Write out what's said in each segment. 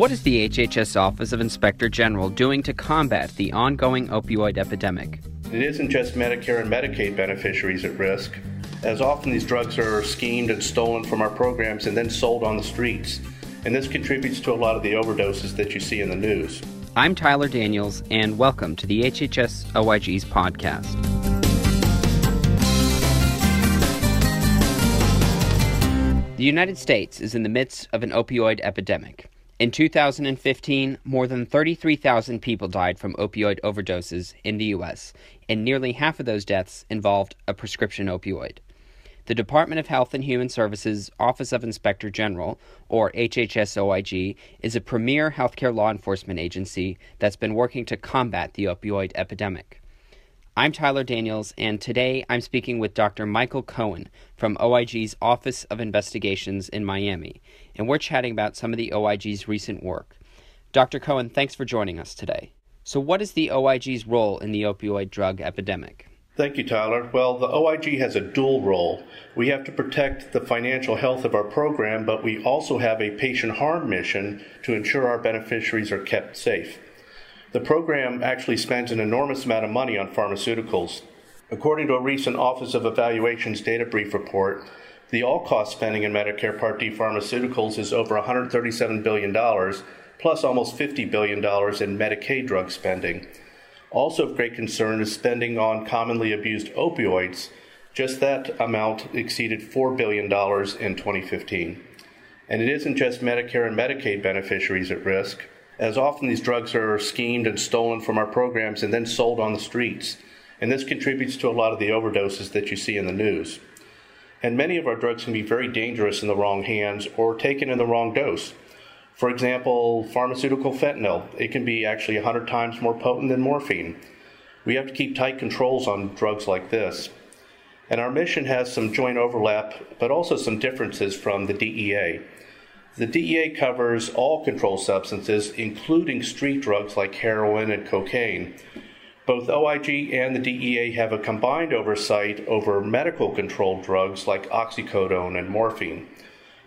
What is the HHS Office of Inspector General doing to combat the ongoing opioid epidemic? It isn't just Medicare and Medicaid beneficiaries at risk, as often these drugs are schemed and stolen from our programs and then sold on the streets. And this contributes to a lot of the overdoses that you see in the news. I'm Tyler Daniels, and welcome to the HHS OIG's podcast. The United States is in the midst of an opioid epidemic. In 2015, more than 33,000 people died from opioid overdoses in the U.S., and nearly half of those deaths involved a prescription opioid. The Department of Health and Human Services Office of Inspector General, or HHS-OIG, is a premier healthcare law enforcement agency that's been working to combat the opioid epidemic. I'm Tyler Daniels, and today I'm speaking with Dr. Michael Cohen from OIG's Office of Investigations in Miami, and we're chatting about some of the OIG's recent work. Dr. Cohen, thanks for joining us today. So, what is the OIG's role in the opioid drug epidemic? Thank you, Tyler. Well, the OIG has a dual role. We have to protect the financial health of our program, but we also have a patient harm mission to ensure our beneficiaries are kept safe. The program actually spends an enormous amount of money on pharmaceuticals. According to a recent Office of Evaluations data brief report, the all cost spending in Medicare Part D pharmaceuticals is over $137 billion, plus almost $50 billion in Medicaid drug spending. Also of great concern is spending on commonly abused opioids. Just that amount exceeded $4 billion in 2015. And it isn't just Medicare and Medicaid beneficiaries at risk as often these drugs are schemed and stolen from our programs and then sold on the streets. And this contributes to a lot of the overdoses that you see in the news. And many of our drugs can be very dangerous in the wrong hands or taken in the wrong dose. For example, pharmaceutical fentanyl, it can be actually 100 times more potent than morphine. We have to keep tight controls on drugs like this. And our mission has some joint overlap, but also some differences from the DEA. The DEA covers all controlled substances, including street drugs like heroin and cocaine. Both OIG and the DEA have a combined oversight over medical controlled drugs like oxycodone and morphine.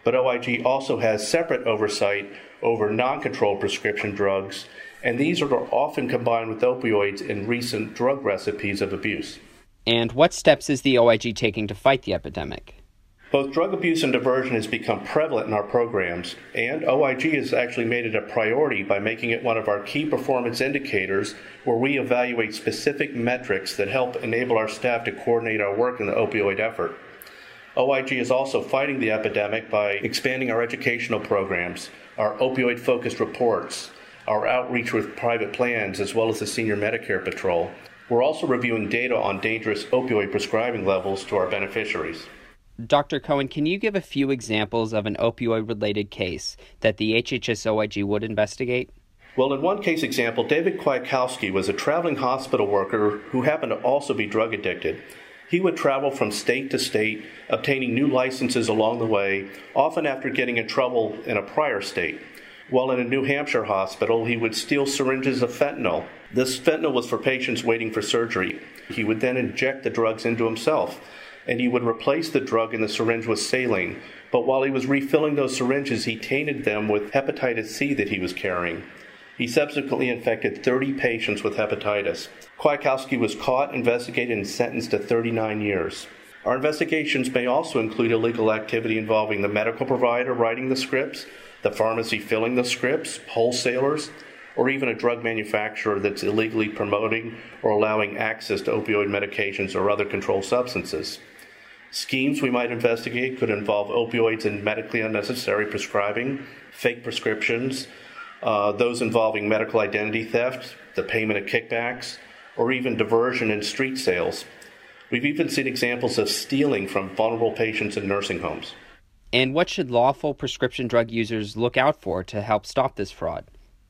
But OIG also has separate oversight over non controlled prescription drugs, and these are often combined with opioids in recent drug recipes of abuse. And what steps is the OIG taking to fight the epidemic? Both drug abuse and diversion has become prevalent in our programs, and OIG has actually made it a priority by making it one of our key performance indicators where we evaluate specific metrics that help enable our staff to coordinate our work in the opioid effort. OIG is also fighting the epidemic by expanding our educational programs, our opioid focused reports, our outreach with private plans, as well as the Senior Medicare Patrol. We're also reviewing data on dangerous opioid prescribing levels to our beneficiaries. Dr. Cohen, can you give a few examples of an opioid related case that the HHS OIG would investigate? Well, in one case example, David Kwiatkowski was a traveling hospital worker who happened to also be drug addicted. He would travel from state to state, obtaining new licenses along the way, often after getting in trouble in a prior state. While in a New Hampshire hospital, he would steal syringes of fentanyl. This fentanyl was for patients waiting for surgery. He would then inject the drugs into himself and he would replace the drug in the syringe with saline. But while he was refilling those syringes, he tainted them with hepatitis C that he was carrying. He subsequently infected 30 patients with hepatitis. Kwiatkowski was caught, investigated, and sentenced to 39 years. Our investigations may also include illegal activity involving the medical provider writing the scripts, the pharmacy filling the scripts, wholesalers, or even a drug manufacturer that's illegally promoting or allowing access to opioid medications or other controlled substances. Schemes we might investigate could involve opioids and medically unnecessary prescribing, fake prescriptions, uh, those involving medical identity theft, the payment of kickbacks, or even diversion in street sales. We've even seen examples of stealing from vulnerable patients in nursing homes. And what should lawful prescription drug users look out for to help stop this fraud?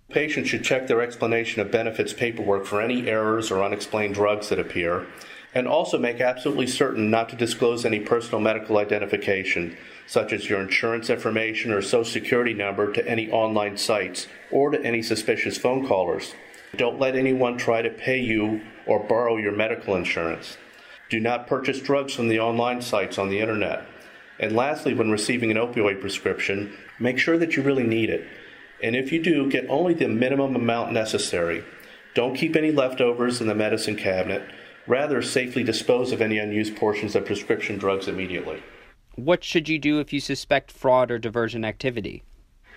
Patients should check their explanation of benefits paperwork for any errors or unexplained drugs that appear and also make absolutely certain not to disclose any personal medical identification, such as your insurance information or social security number, to any online sites or to any suspicious phone callers. Don't let anyone try to pay you or borrow your medical insurance. Do not purchase drugs from the online sites on the internet. And lastly, when receiving an opioid prescription, make sure that you really need it And if you do, get only the minimum amount necessary. Don't keep any leftovers in the medicine cabinet. Rather, safely dispose of any unused portions of prescription drugs immediately. What should you do if you suspect fraud or diversion activity?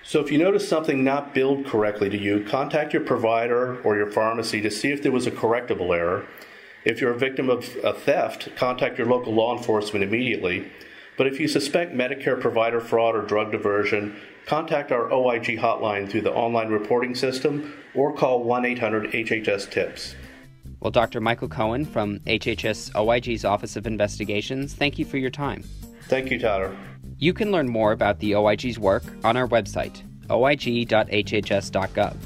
So, if you notice something not billed correctly to you, contact your provider or your pharmacy to see if there was a correctable error. If you're a victim of a theft, contact your local law enforcement immediately. But if you suspect Medicare provider fraud or drug diversion, contact our OIG hotline through the online reporting system or call 1 800 HHS TIPS. Well, Dr. Michael Cohen from HHS OIG's Office of Investigations, thank you for your time. Thank you, Tyler. You can learn more about the OIG's work on our website, oig.hhs.gov.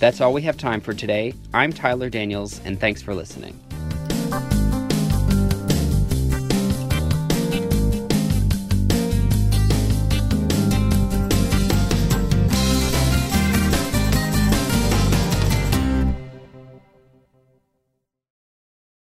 That's all we have time for today. I'm Tyler Daniels, and thanks for listening.